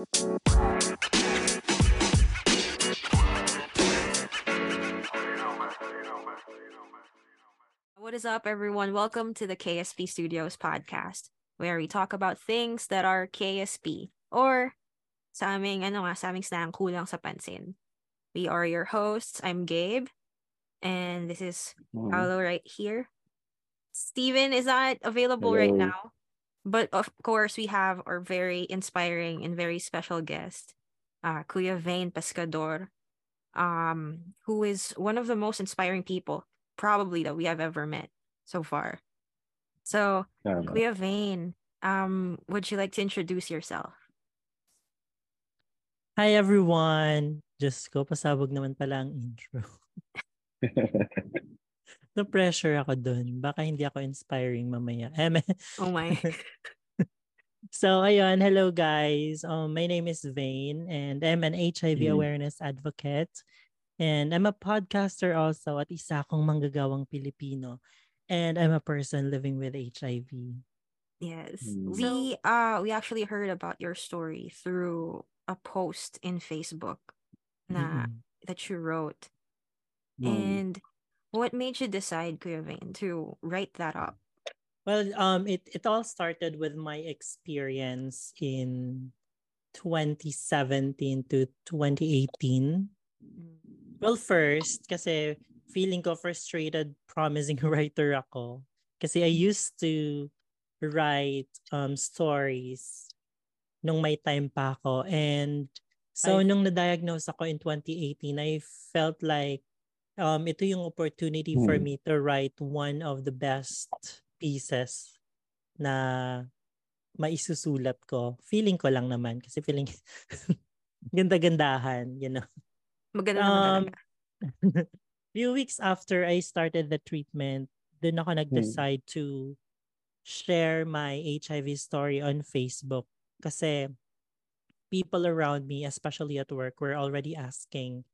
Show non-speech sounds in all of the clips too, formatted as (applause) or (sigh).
What is up, everyone? Welcome to the KSP Studios podcast, where we talk about things that are KSP or sa aming, ano nga, sa aming slang, kulang sa pansin. We are your hosts. I'm Gabe, and this is Mm-hmm. Paolo right here. Steven is not available right now, but of course, we have our very inspiring and very special guest, uh, Kuya Vane Pescador, um, who is one of the most inspiring people probably that we have ever met so far. So, Tama. Kuya Vane, um, would you like to introduce yourself? Hi everyone! Just ko, pasabog naman pala ang intro. (laughs) Na-pressure ako dun. Baka hindi ako inspiring mamaya. Em, Oh my. (laughs) so, ayun. Hello guys. Um, my name is Vane and I'm an HIV Mhm. awareness advocate. And I'm a podcaster also at isa akong manggagawang Pilipino. And I'm a person living with HIV. Yes. Mm. We uh we actually heard about your story through a post in Facebook na Mm-mm. that you wrote. Mm. And what made you decide, Kuya Vane, to write that up? Well, um, it, it all started with my experience in 2017 to 2018. Well, first, kasi feeling ko frustrated promising (laughs) writer ako. Kasi I used to write um, stories nung may time pa ako. And so, I- nung na-diagnose ako in 2018, I felt like um, ito yung opportunity for Hmm. me to write one of the best pieces na maisusulat ko. Feeling ko lang naman. Kasi feeling (laughs) ganda-gandahan, you know. Maganda Um, (laughs) few weeks after I started the treatment, dun ako nag-decide to share my HIV story on Facebook kasi people around me, especially at work, were already asking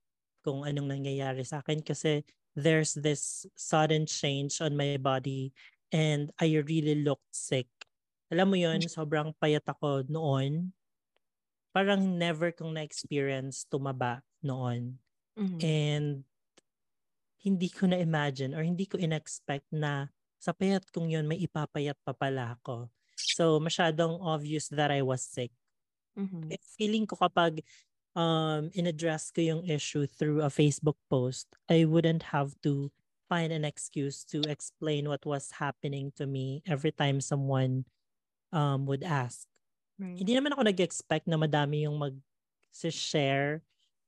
kung anong nangyayari sa akin kasi there's this sudden change on my body and I really looked sick. Alam mo yun, sobrang payat ako noon. Parang never kong na-experience tumaba noon. Mhm. And hindi ko na-imagine or hindi ko in-expect na sa payat kong yun, may ipapayat pa pala ako. So, masyadong obvious that I was sick. Mhm. Eh, Feeling ko kapag um, in-address ko yung issue through a Facebook post, I wouldn't have to find an excuse to explain what was happening to me every time someone um, would ask Right. hindi naman ako nag-expect na madami yung mag-share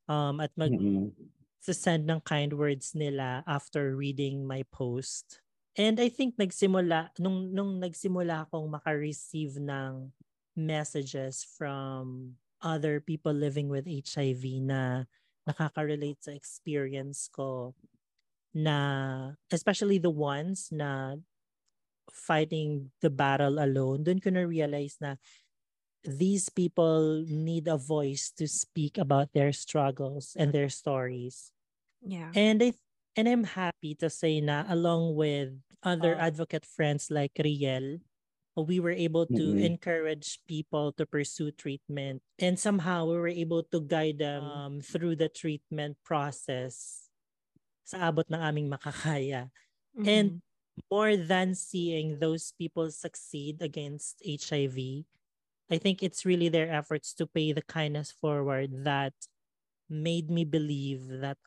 um, at mag Mm-mm. send ng kind words nila after reading my post. And I think nagsimula, nung, nung nagsimula akong maka-receive ng messages from other people living with HIV na nakaka-relate sa experience ko na especially the ones na fighting the battle alone, dun ko na-realize na these people need a voice to speak about their struggles and their stories. Yeah. And I and I'm happy to say na along with other Uh, advocate friends like Riel, we were able to Mhm. encourage people to pursue treatment and somehow we were able to guide them um, through the treatment process sa abot ng aming makakaya. And Mhm. more than seeing those people succeed against HIV, I think it's really their efforts to pay the kindness forward that made me believe that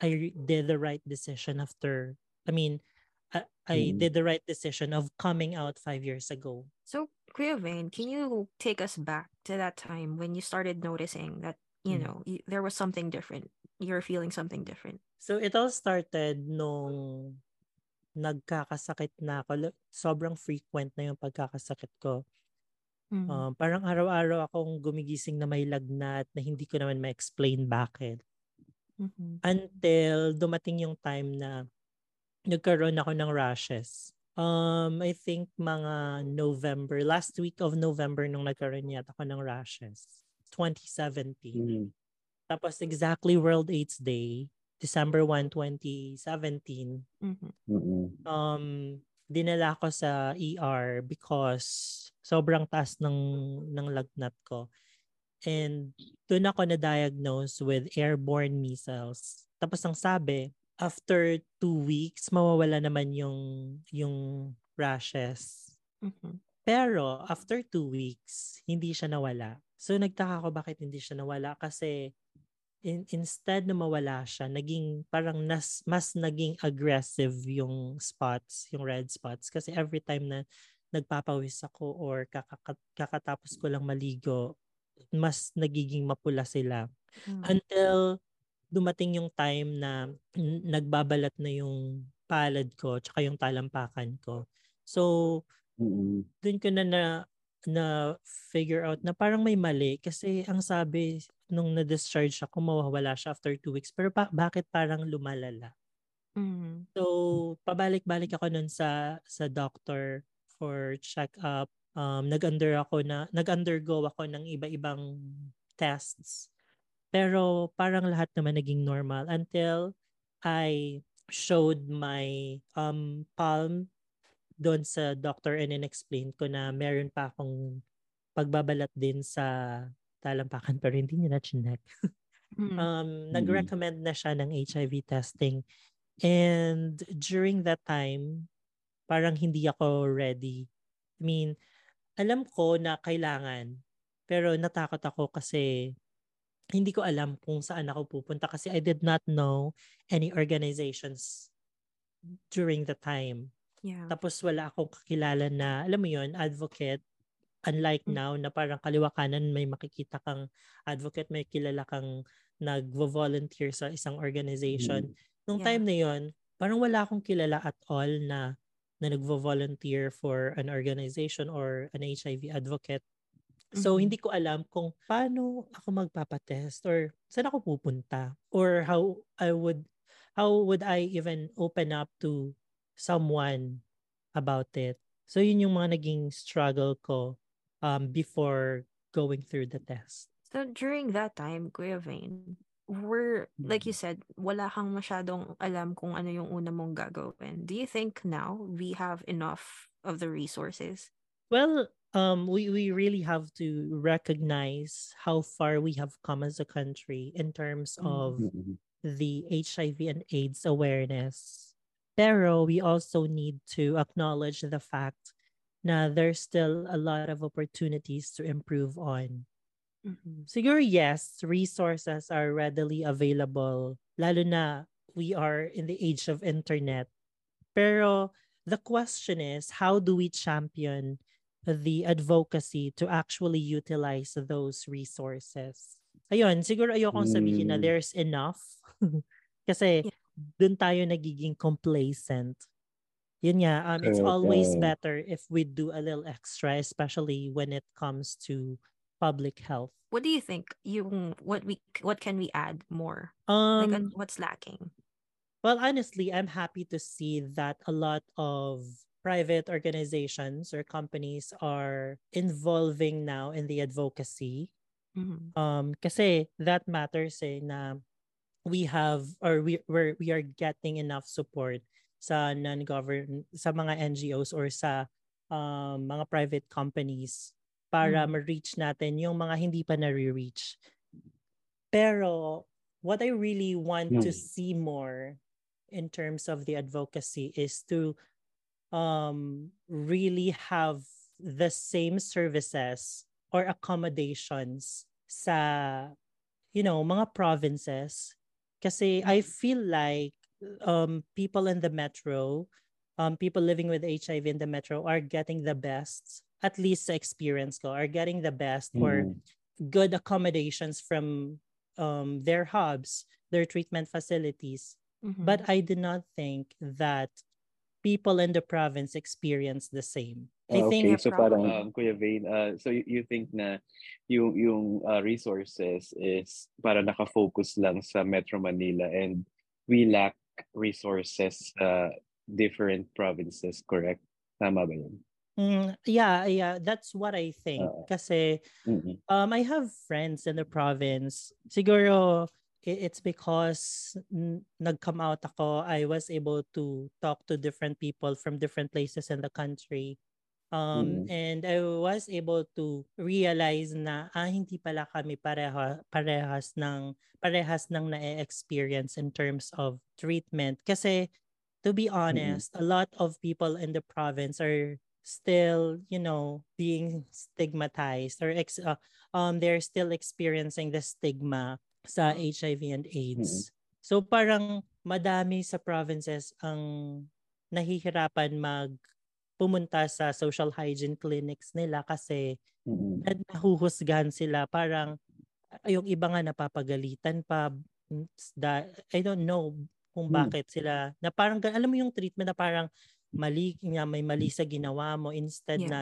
I did the right decision after. I mean, I, Mm. did the right decision of coming out five years ago. So, Kuya Vane, can you take us back to that time when you started noticing that, you Mm. know, y- there was something different? You're feeling something different. So it all started nung nagkakasakit na ako. Sobrang frequent na yung pagkakasakit ko. Mhm. Um, parang araw-araw akong gumigising na may lagnat na hindi ko naman ma-explain bakit. Mhm. Until dumating yung time na nagkaroon ako ng rashes. Um, I think mga November, last week of November nung nagkaroon yata ako ng rashes. 2017. Mm. Tapos exactly World AIDS Day, December 1, 2017, Mhm. Mm-mm. um, dinala ko sa ER because sobrang taas ng, ng lagnat ko. And doon ako na-diagnose with airborne measles. Tapos ang sabi, after two weeks, mawawala naman yung, yung rashes. Mhm. Pero after two weeks, hindi siya nawala. So nagtaka ako bakit hindi siya nawala kasi in, instead na mawala siya, naging parang nas, mas naging aggressive yung spots, yung red spots. Kasi every time na nagpapawis ako or kakaka, kakatapos ko lang maligo, mas nagiging mapula sila. Mm. Until dumating yung time na nagbabalat na yung palad ko tsaka yung talampakan ko. So, Mm-mm. doon ko na na na figure out na parang may mali kasi ang sabi nung na-discharge ako mawawala siya after two weeks pero pa, bakit parang lumalala Mhm. so pabalik-balik ako nun sa sa doctor for check up um nag-under ako na nag-undergo ako ng iba-ibang tests pero parang lahat naman naging normal until I showed my um palm doon sa doctor and then explain ko na meron pa akong pagbabalat din sa talampakan pero hindi niya na chinek. Mhm. (laughs) um, nag-recommend na siya ng HIV testing. And during that time, parang hindi ako ready. I mean, alam ko na kailangan, pero natakot ako kasi hindi ko alam kung saan ako pupunta kasi I did not know any organizations during the time. Yeah. Tapos wala akong kakilala na, alam mo yon advocate. Unlike Mm. now na parang kaliwa kanan may makikita kang advocate, may kilala kang nagvo-volunteer sa isang organization. Nung Yeah. time na yon parang wala akong kilala at all na na nagvo-volunteer for an organization or an HIV advocate. So, Mhm. hindi ko alam kung paano ako magpapatest or saan ako pupunta or how I would how would I even open up to someone about it. So, yun yung mga naging struggle ko um, before going through the test. So during that time, Kuya Vane, were like you said, wala kang masyadong alam kung ano yung una mong gagawin. Do you think now we have enough of the resources? Well, um, we, we really have to recognize how far we have come as a country in terms of Mm-mm. the HIV and AIDS awareness. Pero we also need to acknowledge the fact na there's still a lot of opportunities to improve on. Mhm. Siguro yes, resources are readily available, lalo na we are in the age of internet. Pero the question is, how do we champion the advocacy to actually utilize those resources? Ayun, siguro ayokong sabihin na Mm. there's enough. (laughs) Kasi Yeah. dun tayo nagiging complacent. Yun nga, um, it's Correct, always yeah. better if we do a little extra, especially when it comes to public health. What do you think? Yung what we what can we add more? Um, like what's lacking? well, honestly, I'm happy to see that a lot of private organizations or companies are involving now in the advocacy. Mhm. Um, kasi that matters eh, na we have or we we're, we are getting enough support sa non-government sa mga NGOs or sa um, mga private companies para Mm. ma-reach natin yung mga hindi pa na-reach. Pero what I really want to Mm. see more in terms of the advocacy is to um, really have the same services or accommodations sa you know mga provinces kasi I feel like um people in the metro um people living with HIV in the metro are getting the best at least sa experience ko are getting the best or Mm. good accommodations from um their hubs their treatment facilities Mhm. but I do not think that people in the province experience the same. I Ah, think okay, so parang um, Kuya Vane, uh, so you, you think na yung yung uh, resources is para nakafocus lang sa Metro Manila and we lack resources sa different provinces, correct? Tama ba yun? Mm, yeah, yeah, that's what I think. Oo. Kasi Mm-mm. um, I have friends in the province. Siguro it's because nag-come out ako, I was able to talk to different people from different places in the country. Um, Mm. And I was able to realize na ah, hindi pala kami pareha, parehas ng parehas ng na-experience in terms of treatment. Kasi to be honest, a lot of people in the province are still, you know, being stigmatized or ex- uh, um they're still experiencing the stigma sa HIV and AIDS. So parang madami sa provinces ang nahihirapan mag pumunta sa social hygiene clinics nila kasi Mm-mm. na- nahuhusgahan sila parang yung iba nga napapagalitan pa mm, da, I don't know kung Hmm. bakit sila na parang alam mo yung treatment na parang mali nga may mali sa ginawa mo instead Yeah. na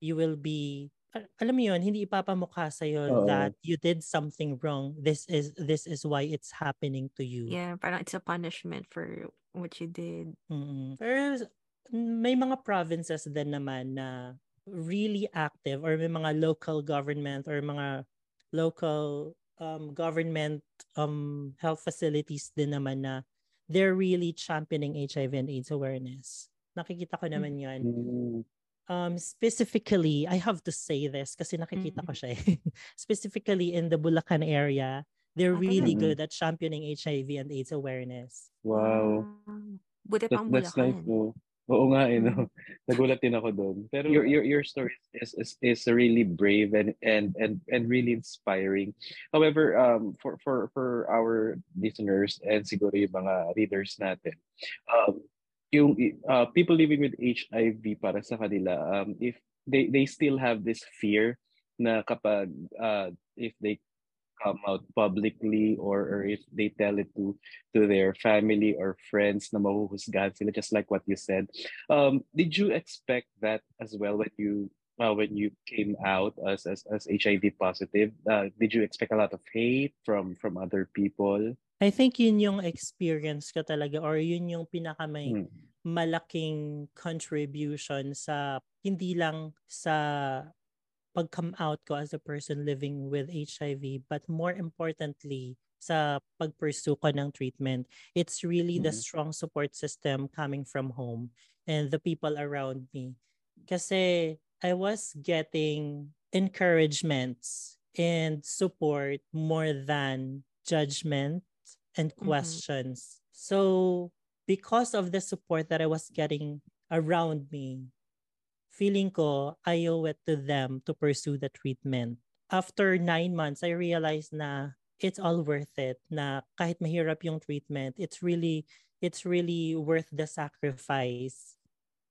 you will be alam mo yun hindi ipapamukha sa Oo. that you did something wrong this is this is why it's happening to you Yeah, parang it's a punishment for what you did. Mm. Pero may mga provinces din naman na really active or may mga local government or mga local um, government um, health facilities din naman na they're really championing HIV and AIDS awareness. Nakikita ko naman yan. Mm. Um, specifically, I have to say this kasi nakikita ko Mm. siya eh. (laughs) specifically in the Bulacan area, they're Ah, really talaga? good at championing HIV and AIDS awareness. Wow. Buti That, pang that's nice, Bulacan. no? Oo nga, eh, Mm. no? (laughs) Nagulat din ako doon. Pero your, your, your story is, is, is really brave and, and, and, and really inspiring. However, um, for, for, for our listeners and siguro yung mga readers natin, um, yung uh, people living with HIV para sa kanila, um, if they, they still have this fear na kapag uh, if they come out publicly or, or if they tell it to to their family or friends na mahuhusgahan sila just like what you said. Um did you expect that as well when you uh, when you came out as as, as HIV positive uh, did you expect a lot of hate from from other people I think yun yung experience ko talaga or yun yung pinaka may Hmm. malaking contribution sa hindi lang sa pag-come out ko as a person living with HIV but more importantly sa pag-pursue ko ng treatment it's really the Mhm. strong support system coming from home and the people around me kasi I was getting encouragements and support more than judgment and Mhm. questions. So because of the support that I was getting around me, feeling ko I owe it to them to pursue the treatment. After nine months, I realized na it's all worth it. Na kahit mahirap yung treatment, it's really it's really worth the sacrifice.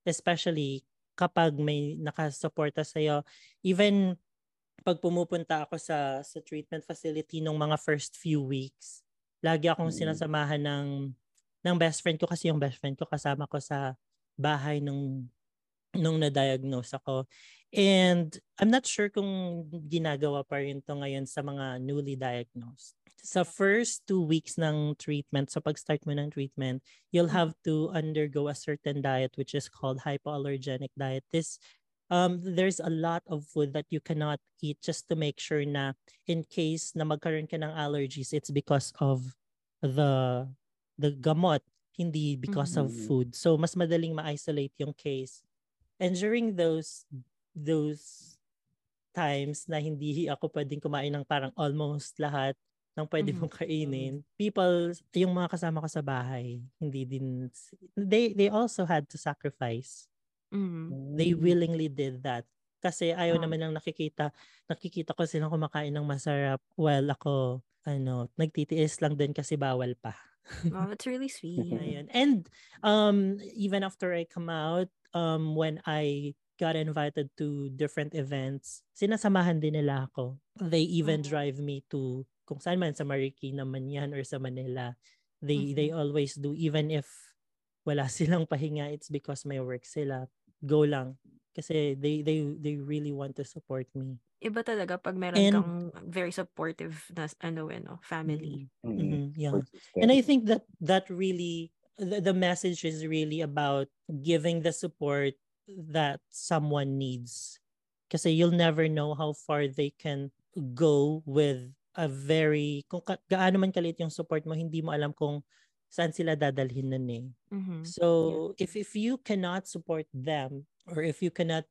Especially kapag may nakasuporta sa'yo. Even pag pumupunta ako sa sa treatment facility nung mga first few weeks, lagi akong Mm. sinasamahan ng ng best friend ko kasi yung best friend ko kasama ko sa bahay nung nung na-diagnose ako. And I'm not sure kung ginagawa pa rin to ngayon sa mga newly diagnosed. Sa first two weeks ng treatment, sa pag-start mo ng treatment, you'll have to undergo a certain diet which is called hypoallergenic diet. This um, there's a lot of food that you cannot eat just to make sure na in case na magkaroon ka ng allergies, it's because of the the gamot, hindi because of Mhm. food. So mas madaling ma-isolate yung case. And during those those times na hindi ako pwedeng kumain ng parang almost lahat ng pwede Mhm. mong kainin, people, yung mga kasama ko sa bahay, hindi din, they, they also had to sacrifice Mm. they willingly did that. Kasi ayaw Ah. naman lang nakikita, nakikita ko silang kumakain ng masarap while ako, ano, nagtitiis lang din kasi bawal pa. Wow, (laughs) that's really sweet. (laughs) Ayun. And um, even after I come out, um, when I got invited to different events, sinasamahan din nila ako. They even Oh. drive me to kung saan man sa Marikina man yan or sa Manila. They they Mhm. always do even if wala (laughs) silang pahinga it's because may work sila. Go lang kasi they they they really want to support me. Iba talaga pag meron And- kang very supportive na ano eh, no, family. Mm. Mhm, yeah. Support system. And I think that that really the, the message is really about giving the support that someone needs. Kasi you'll never know how far they can go with a very kung ka, gaano man kalit yung support mo, hindi mo alam kung saan sila dadalhin nun eh. Mhm. So if if you cannot support them or if you cannot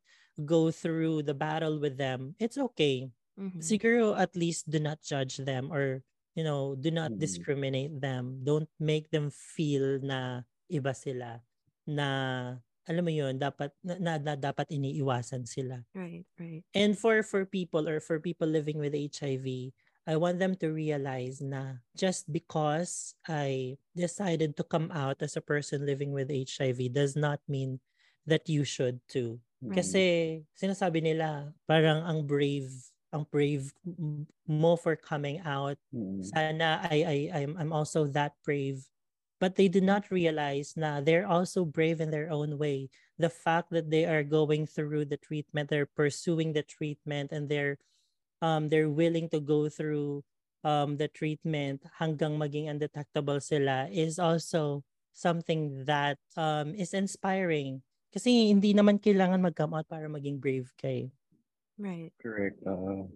go through the battle with them, it's okay. Mhm. Siguro at least do not judge them or you know, do not Mm. discriminate them. Don't make them feel na iba sila na alam mo yun, dapat na, na, na dapat iniiwasan sila. Right, right. And for for people or for people living with HIV, I want them to realize na just because I decided to come out as a person living with HIV does not mean that you should too. Right. Kasi sinasabi nila parang ang brave ang brave mo for coming out. Mm. Sana I I I'm I'm also that brave. But they do not realize na they're also brave in their own way. The fact that they are going through the treatment, they're pursuing the treatment and they're um they're willing to go through um the treatment hanggang maging undetectable sila is also something that um is inspiring. Kasi hindi naman kailangan mag-come out para maging brave kay. Right. Correct. Uh,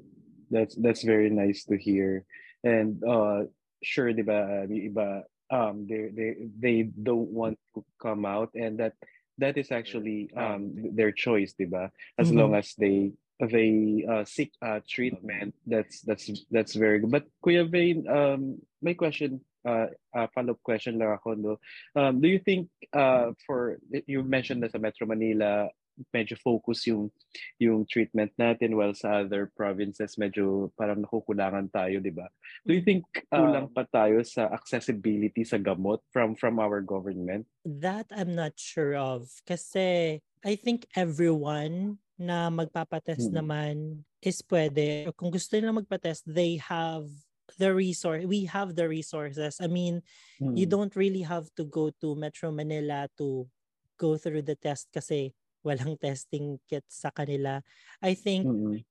that's that's very nice to hear. And uh, sure, di ba, uh, iba, um, they they they don't want to come out, and that that is actually um their choice, di ba? As Mhm. long as they they uh, seek uh, treatment, that's that's that's very good. But Kuya Vane, um, my question, uh, uh follow-up question lang ako, no? Um, do you think uh for you mentioned na sa Metro Manila medyo focus yung yung treatment natin while sa other provinces medyo parang nakukulangan tayo, 'di ba? Do you think kulang pa tayo sa accessibility sa gamot from from our government? That I'm not sure of. Kasi I think everyone na magpapatest Mm. naman is pwede. Kung gusto nila magpatest, they have the resource. We have the resources. I mean, you Mm. don't really have to go to Metro Manila to go through the test kasi walang (laughs) testing kit sa kanila. I think Mm-mm.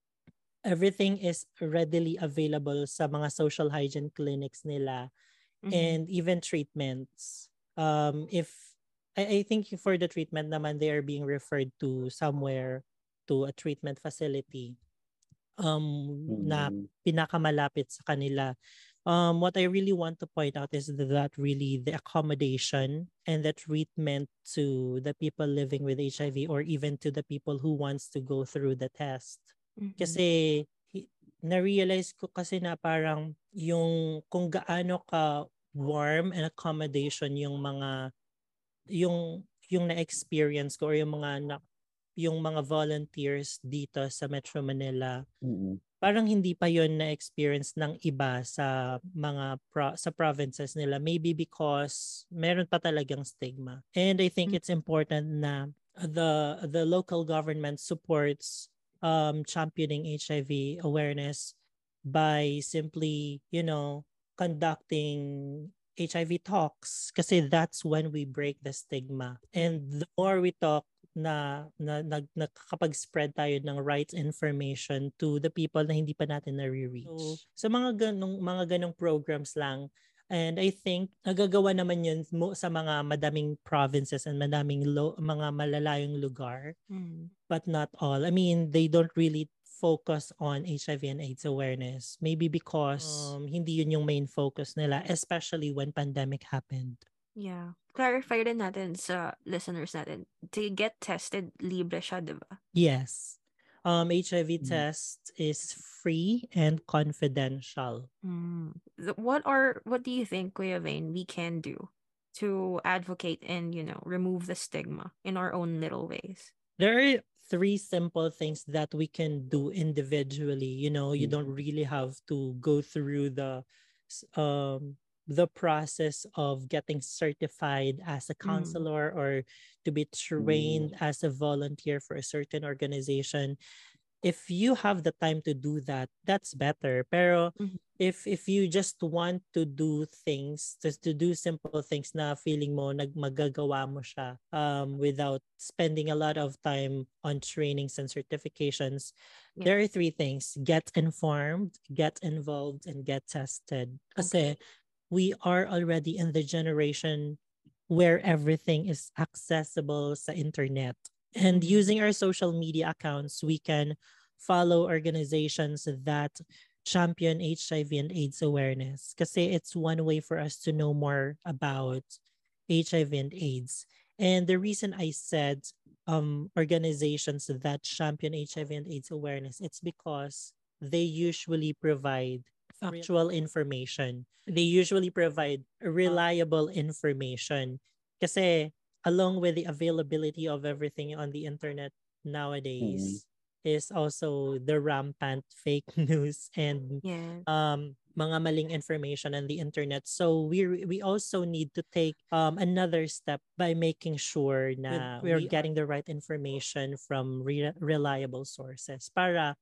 everything is readily available sa mga social hygiene clinics nila Mhm. and even treatments. Um, if I, I think for the treatment naman, they are being referred to somewhere to a treatment facility um, na Mm. pinakamalapit sa kanila. Um, what I really want to point out is that really the accommodation and the treatment to the people living with HIV or even to the people who wants to go through the test. Mhm. Kasi na-realize ko kasi na parang yung kung gaano ka warm and accommodation yung mga yung yung na-experience ko or yung mga na, yung mga volunteers dito sa Metro Manila Mm-mm. parang hindi pa yon na-experience ng iba sa mga pro- sa provinces nila maybe because meron pa talagang stigma and I think Mm. it's important na the the local government supports um championing HIV awareness by simply you know conducting HIV talks kasi that's when we break the stigma and the more we talk na, na, nag nakakapag-spread tayo ng right information to the people na hindi pa natin nare-reach. So, sa mga ganong mga ganong programs lang and I think nagagawa naman yun mo sa mga madaming provinces and madaming lo, mga malalayong lugar Mhm. but not all. I mean, they don't really focus on HIV and AIDS awareness. Maybe because um, hindi yun yung main focus nila, especially when pandemic happened. Yeah. Clarify rin natin sa listeners natin. To get tested, libre siya, di ba? Yes. Um, HIV Mm. test is free and confidential. Mm. What are what do you think, Kuya Vane, we can do to advocate and, you know, remove the stigma in our own little ways? There are three simple things that we can do individually. You know, you don't really have to go through the um the process of getting certified as a Mm. counselor or to be trained as a volunteer for a certain organization if you have the time to do that that's better pero Mhm. if if you just want to do things just to do simple things na feeling mo nag magagawa mo siya um without spending a lot of time on trainings and certifications Yeah. there are three things get informed get involved and get tested kasi we are already in the generation where everything is accessible sa internet. And Mhm. using our social media accounts, we can follow organizations that champion HIV and AIDS awareness. Kasi it's one way for us to know more about HIV and AIDS. And the reason I said um, organizations that champion HIV and AIDS awareness, it's because they usually provide factual information. They usually provide reliable information. Kasi along with the availability of everything on the internet nowadays mm-hmm. is also the rampant (laughs) fake news and yeah. um mga maling information on the internet. So we we also need to take um another step by making sure na we're we getting the right information from re- reliable sources para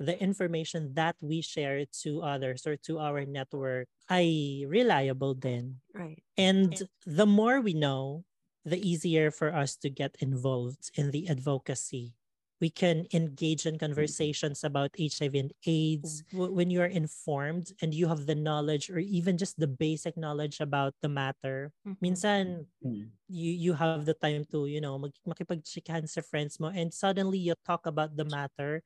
the information that we share to others or to our network ay reliable then. Right. And the more we know, the easier for us to get involved in the advocacy we can engage in conversations about HIV and AIDS mm. when you are informed and you have the knowledge or even just the basic knowledge about the matter. Mm-hmm. Minsan, mm. you you have the time to, you know, mag, makipagchikahan sa friends mo and suddenly you talk about the matter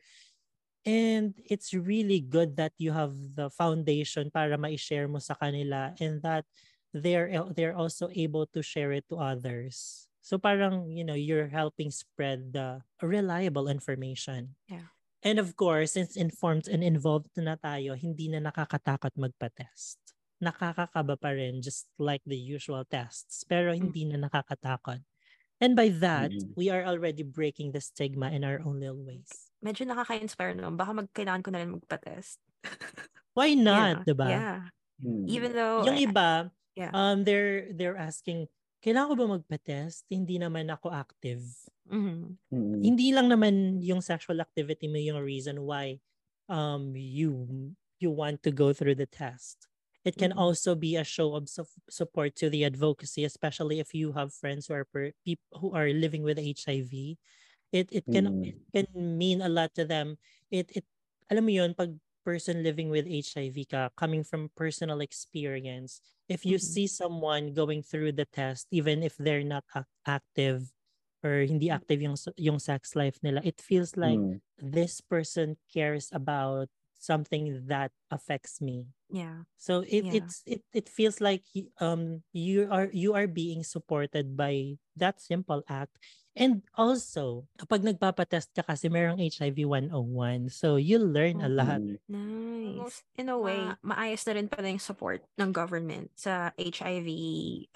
and it's really good that you have the foundation para ma-share mo sa kanila and that they're they're also able to share it to others. So parang, you know, you're helping spread the reliable information. Yeah. And of course, since informed and involved na tayo, hindi na nakakatakot magpa-test. Nakakakaba pa rin, just like the usual tests. Pero mm. hindi na nakakatakot. And by that, mm-hmm. we are already breaking the stigma in our own little ways. Medyo nakaka-inspire no. Baka mag kailangan ko na rin magpa-test. (laughs) Why not, yeah. 'di ba? Yeah. Mm. Even though yung iba, yeah. um they're they're asking, kailangan ko ba magpa-test? Hindi naman ako active. Mm-hmm. Mm-hmm. Hindi lang naman yung sexual activity mo yung reason why um you you want to go through the test. It can mm-hmm. also be a show of su- support to the advocacy, especially if you have friends who are per- people who are living with HIV. It it can mm. it can mean a lot to them. It it alam mo yun pag person living with HIV ka, coming from personal experience, if you mm-hmm. see someone going through the test, even if they're not active or hindi mm. active yung, yung sex life nila, it feels like mm. this person cares about something that affects me. Yeah. So it yeah. it's it it feels like um you are you are being supported by that simple act And also, kapag nagpapatest ka kasi merong HIV 101. So, you'll learn a lot. Nice. In a way, Ma- maayos na rin pala yung support ng government sa HIV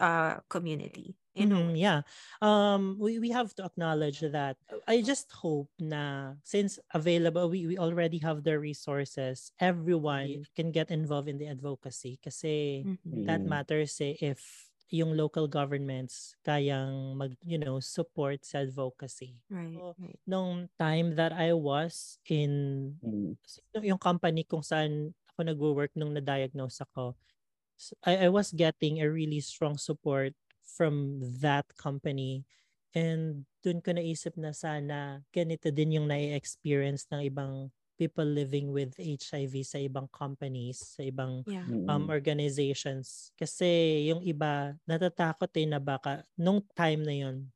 uh, community. In mm-hmm, yeah. Um, we, we have to acknowledge that. I just hope na since available, we, we already have the resources, everyone can get involved in the advocacy kasi mm-hmm. that matters eh, if yung local governments kayang mag you know support sa advocacy. Right, so, right. Nung time that I was in mm. yung company kung saan ako nagwo-work nung na-diagnose ako, I, I was getting a really strong support from that company and dun ko naisip na sana ganito din yung na-experience ng ibang people living with HIV sa ibang companies, sa ibang yeah. um, organizations. Kasi yung iba, natatakot eh na baka, nung time na yun,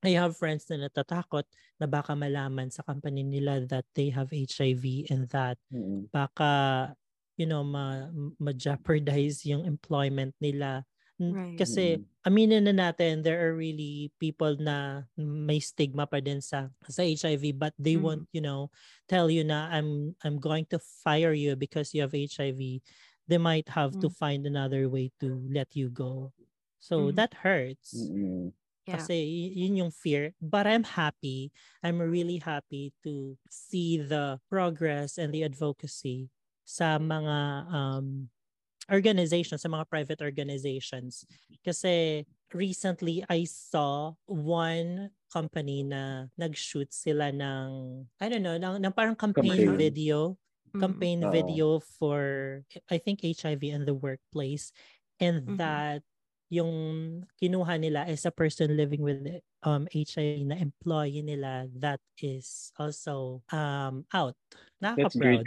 I have friends na natatakot na baka malaman sa company nila that they have HIV and that mm-hmm. baka, you know, ma, ma-jeopardize yung employment nila Right. Kasi aminin na natin there are really people na may stigma pa din sa sa HIV but they mm. won't, you know, tell you na I'm I'm going to fire you because you have HIV. They might have mm. to find another way to let you go. So mm. that hurts. Mm-hmm. Yeah. Kasi yun yung fear. But I'm happy. I'm really happy to see the progress and the advocacy sa mga um, organizations, sa mga private organizations. Kasi recently I saw one company na nag-shoot sila ng, I don't know, ng, ng parang campaign, campaign. video. Mm-hmm. Campaign mm-hmm. video for, I think, HIV in the workplace. And mm-hmm. that yung kinuha nila is a person living with um HIV na employee nila that is also um out. That's great.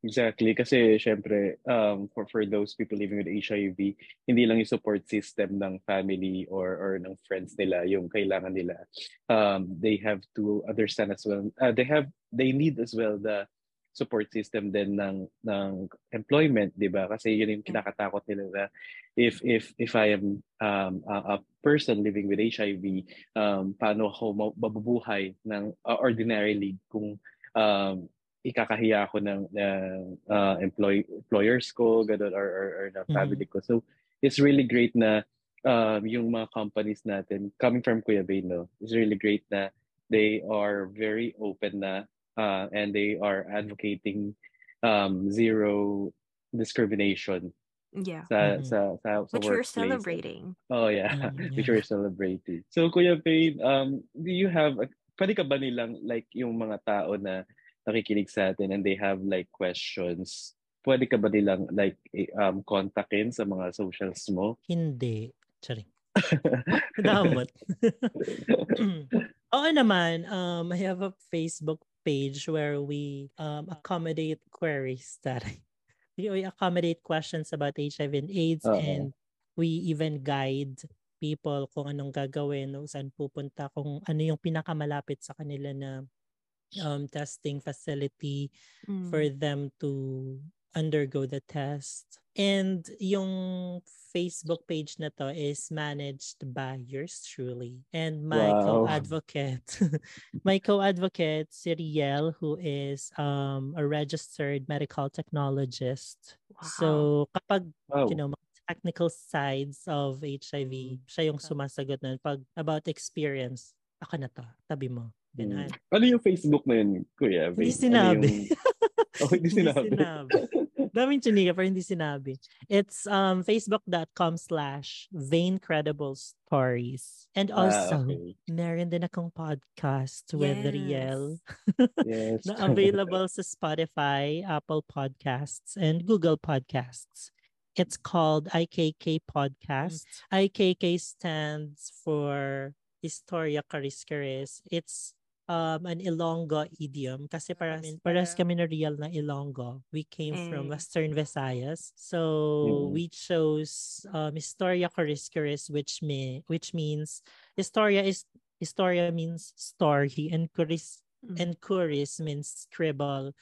Exactly. Kasi syempre, um, for, for those people living with HIV, hindi lang yung support system ng family or, or ng friends nila yung kailangan nila. Um, they have to understand as well. Uh, they have, they need as well the support system din ng ng employment, 'di ba? Kasi yun yung kinakatakot nila na if if if I am um, a, a person living with HIV, um, paano ako mabubuhay ng uh, ordinarily kung um, ikakahiya ako ng, ng uh, employ, employers ko, ganun, or, or, or ng family mm-hmm. ko. So, it's really great na um, yung mga companies natin, coming from Kuya Bay, no, it's really great na they are very open na uh, and they are advocating um, zero discrimination yeah sa, mm-hmm. sa, sa, sa which we're celebrating oh yeah mm-hmm. (laughs) which we're celebrating so Kuya Payne um do you have a, pwede ka ba nilang like yung mga tao na nakikinig sa atin and they have like questions pwede ka ba nilang like um kontakin sa mga socials mo hindi Charing. (laughs) Damot. (laughs) (clears throat) Oo naman, um, I have a Facebook page where we um, accommodate queries that (laughs) we accommodate questions about HIV and AIDS uh-huh. and we even guide people kung anong gagawin o saan pupunta kung ano yung pinakamalapit sa kanila na um, testing facility mm. for them to undergo the test. And yung Facebook page na to is managed by yours truly. And my wow. co-advocate, (laughs) my co-advocate, si Riel, who is um, a registered medical technologist. Wow. So kapag, wow. you know, technical sides of HIV, mm. siya yung sumasagot nun. Pag about experience, ako na to, tabi mo. Ganun. Hmm. Ano yung Facebook na yun, Kuya? (laughs) Hindi sinabi. Ano yung... oh, hindi sinabi. hindi sinabi. Daming chinika pero hindi sinabi. It's um facebook.com slash Credible Stories. And ah, also, ah, okay. meron din akong podcast yes. with Riel yes. (laughs) na available sa Spotify, Apple Podcasts, and Google Podcasts. It's called IKK Podcast. Mm. IKK stands for Historia Caris Caris. It's um, an Ilonggo idiom kasi para paras kami na real na Ilonggo. We came mm. from Western Visayas. So mm. we chose um, Historia Coriscuris which me which means Historia is Historia means story and Curis mm. and Curis means scribble.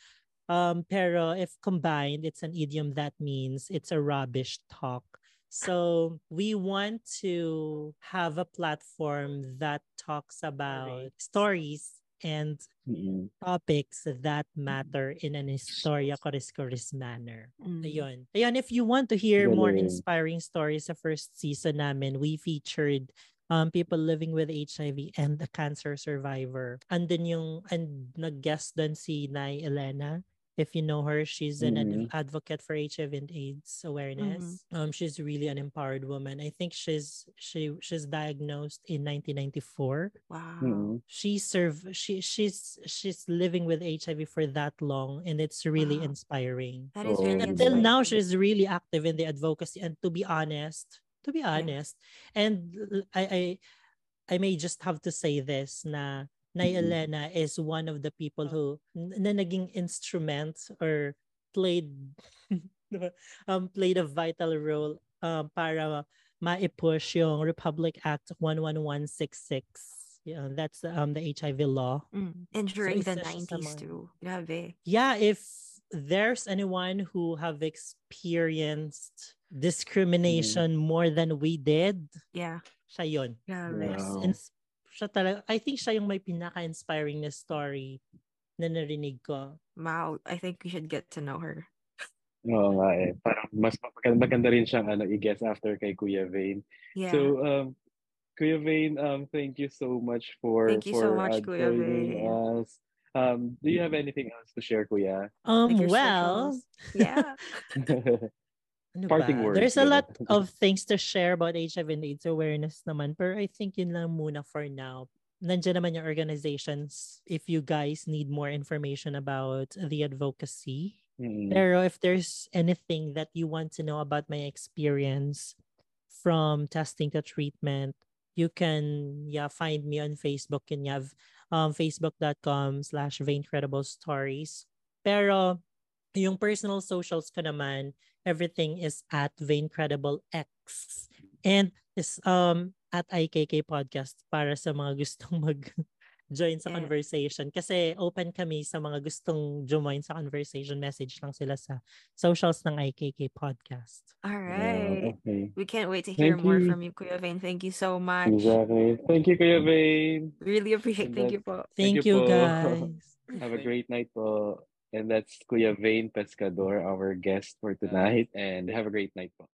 Um, pero if combined, it's an idiom that means it's a rubbish talk. So we want to have a platform that talks about stories and mm-hmm. topics that matter in an historia coris manner. Mm. Ayun. Ayun, if you want to hear Galing. more inspiring stories sa first season namin, we featured um, people living with HIV and a cancer survivor. And then yung, and nag-guest doon si Nay Elena if you know her, she's an mm-hmm. advocate for HIV and AIDS awareness. Mm-hmm. Um, she's really an empowered woman. I think she's she she's diagnosed in 1994. Wow. Mm-hmm. She served she she's she's living with HIV for that long, and it's really wow. inspiring. That is oh. really until now she's really active in the advocacy. And to be honest, to be honest, yeah. and I I I may just have to say this na Nay mm-hmm. Elena is one of the people who na naging instrument or played (laughs) um played a vital role um para ma-push yung Republic Act 11166. Yeah, that's um the HIV law. Mm. And during so the 90s too. Grabe. Yeah, if there's anyone who have experienced discrimination mm. more than we did, yeah. Siya yun. Grabe. Wow siya talaga, I think siya yung may pinaka-inspiring na story na narinig ko. Wow, I think we should get to know her. Oo nga eh. Parang mas maganda rin siyang ano, i-guess after kay Kuya Vane. Yeah. So, um, Kuya Vane, um, thank you so much for Thank you for, so much, uh, Kuya Vane. Us. Um, do you have anything else to share, Kuya? Um, like well, yeah. (laughs) (laughs) Ano Parting words. There's a lot (laughs) of things to share about HIV and AIDS awareness naman. Pero I think yun lang muna for now. Nandiyan naman yung organizations if you guys need more information about the advocacy. Mm-hmm. Pero if there's anything that you want to know about my experience from testing to treatment, you can yeah find me on Facebook and you have um, facebook.com slash stories. Pero yung personal socials ko naman, everything is at Vaincredible X. And is um at IKK Podcast para sa mga gustong (laughs) mag join sa Yeah. conversation kasi open kami sa mga gustong join sa conversation message lang sila sa socials ng IKK podcast. All Yeah, right. okay. We can't wait to hear Thank more you. from you, Kuya Vane. Thank you so much. Exactly. Thank you, Kuya Vane. Really appreciate. Thank you po. Thank, Thank you, you po. guys. (laughs) Have a great night po. And that's Kuya Vane Pescador, our guest for tonight. And have a great night po.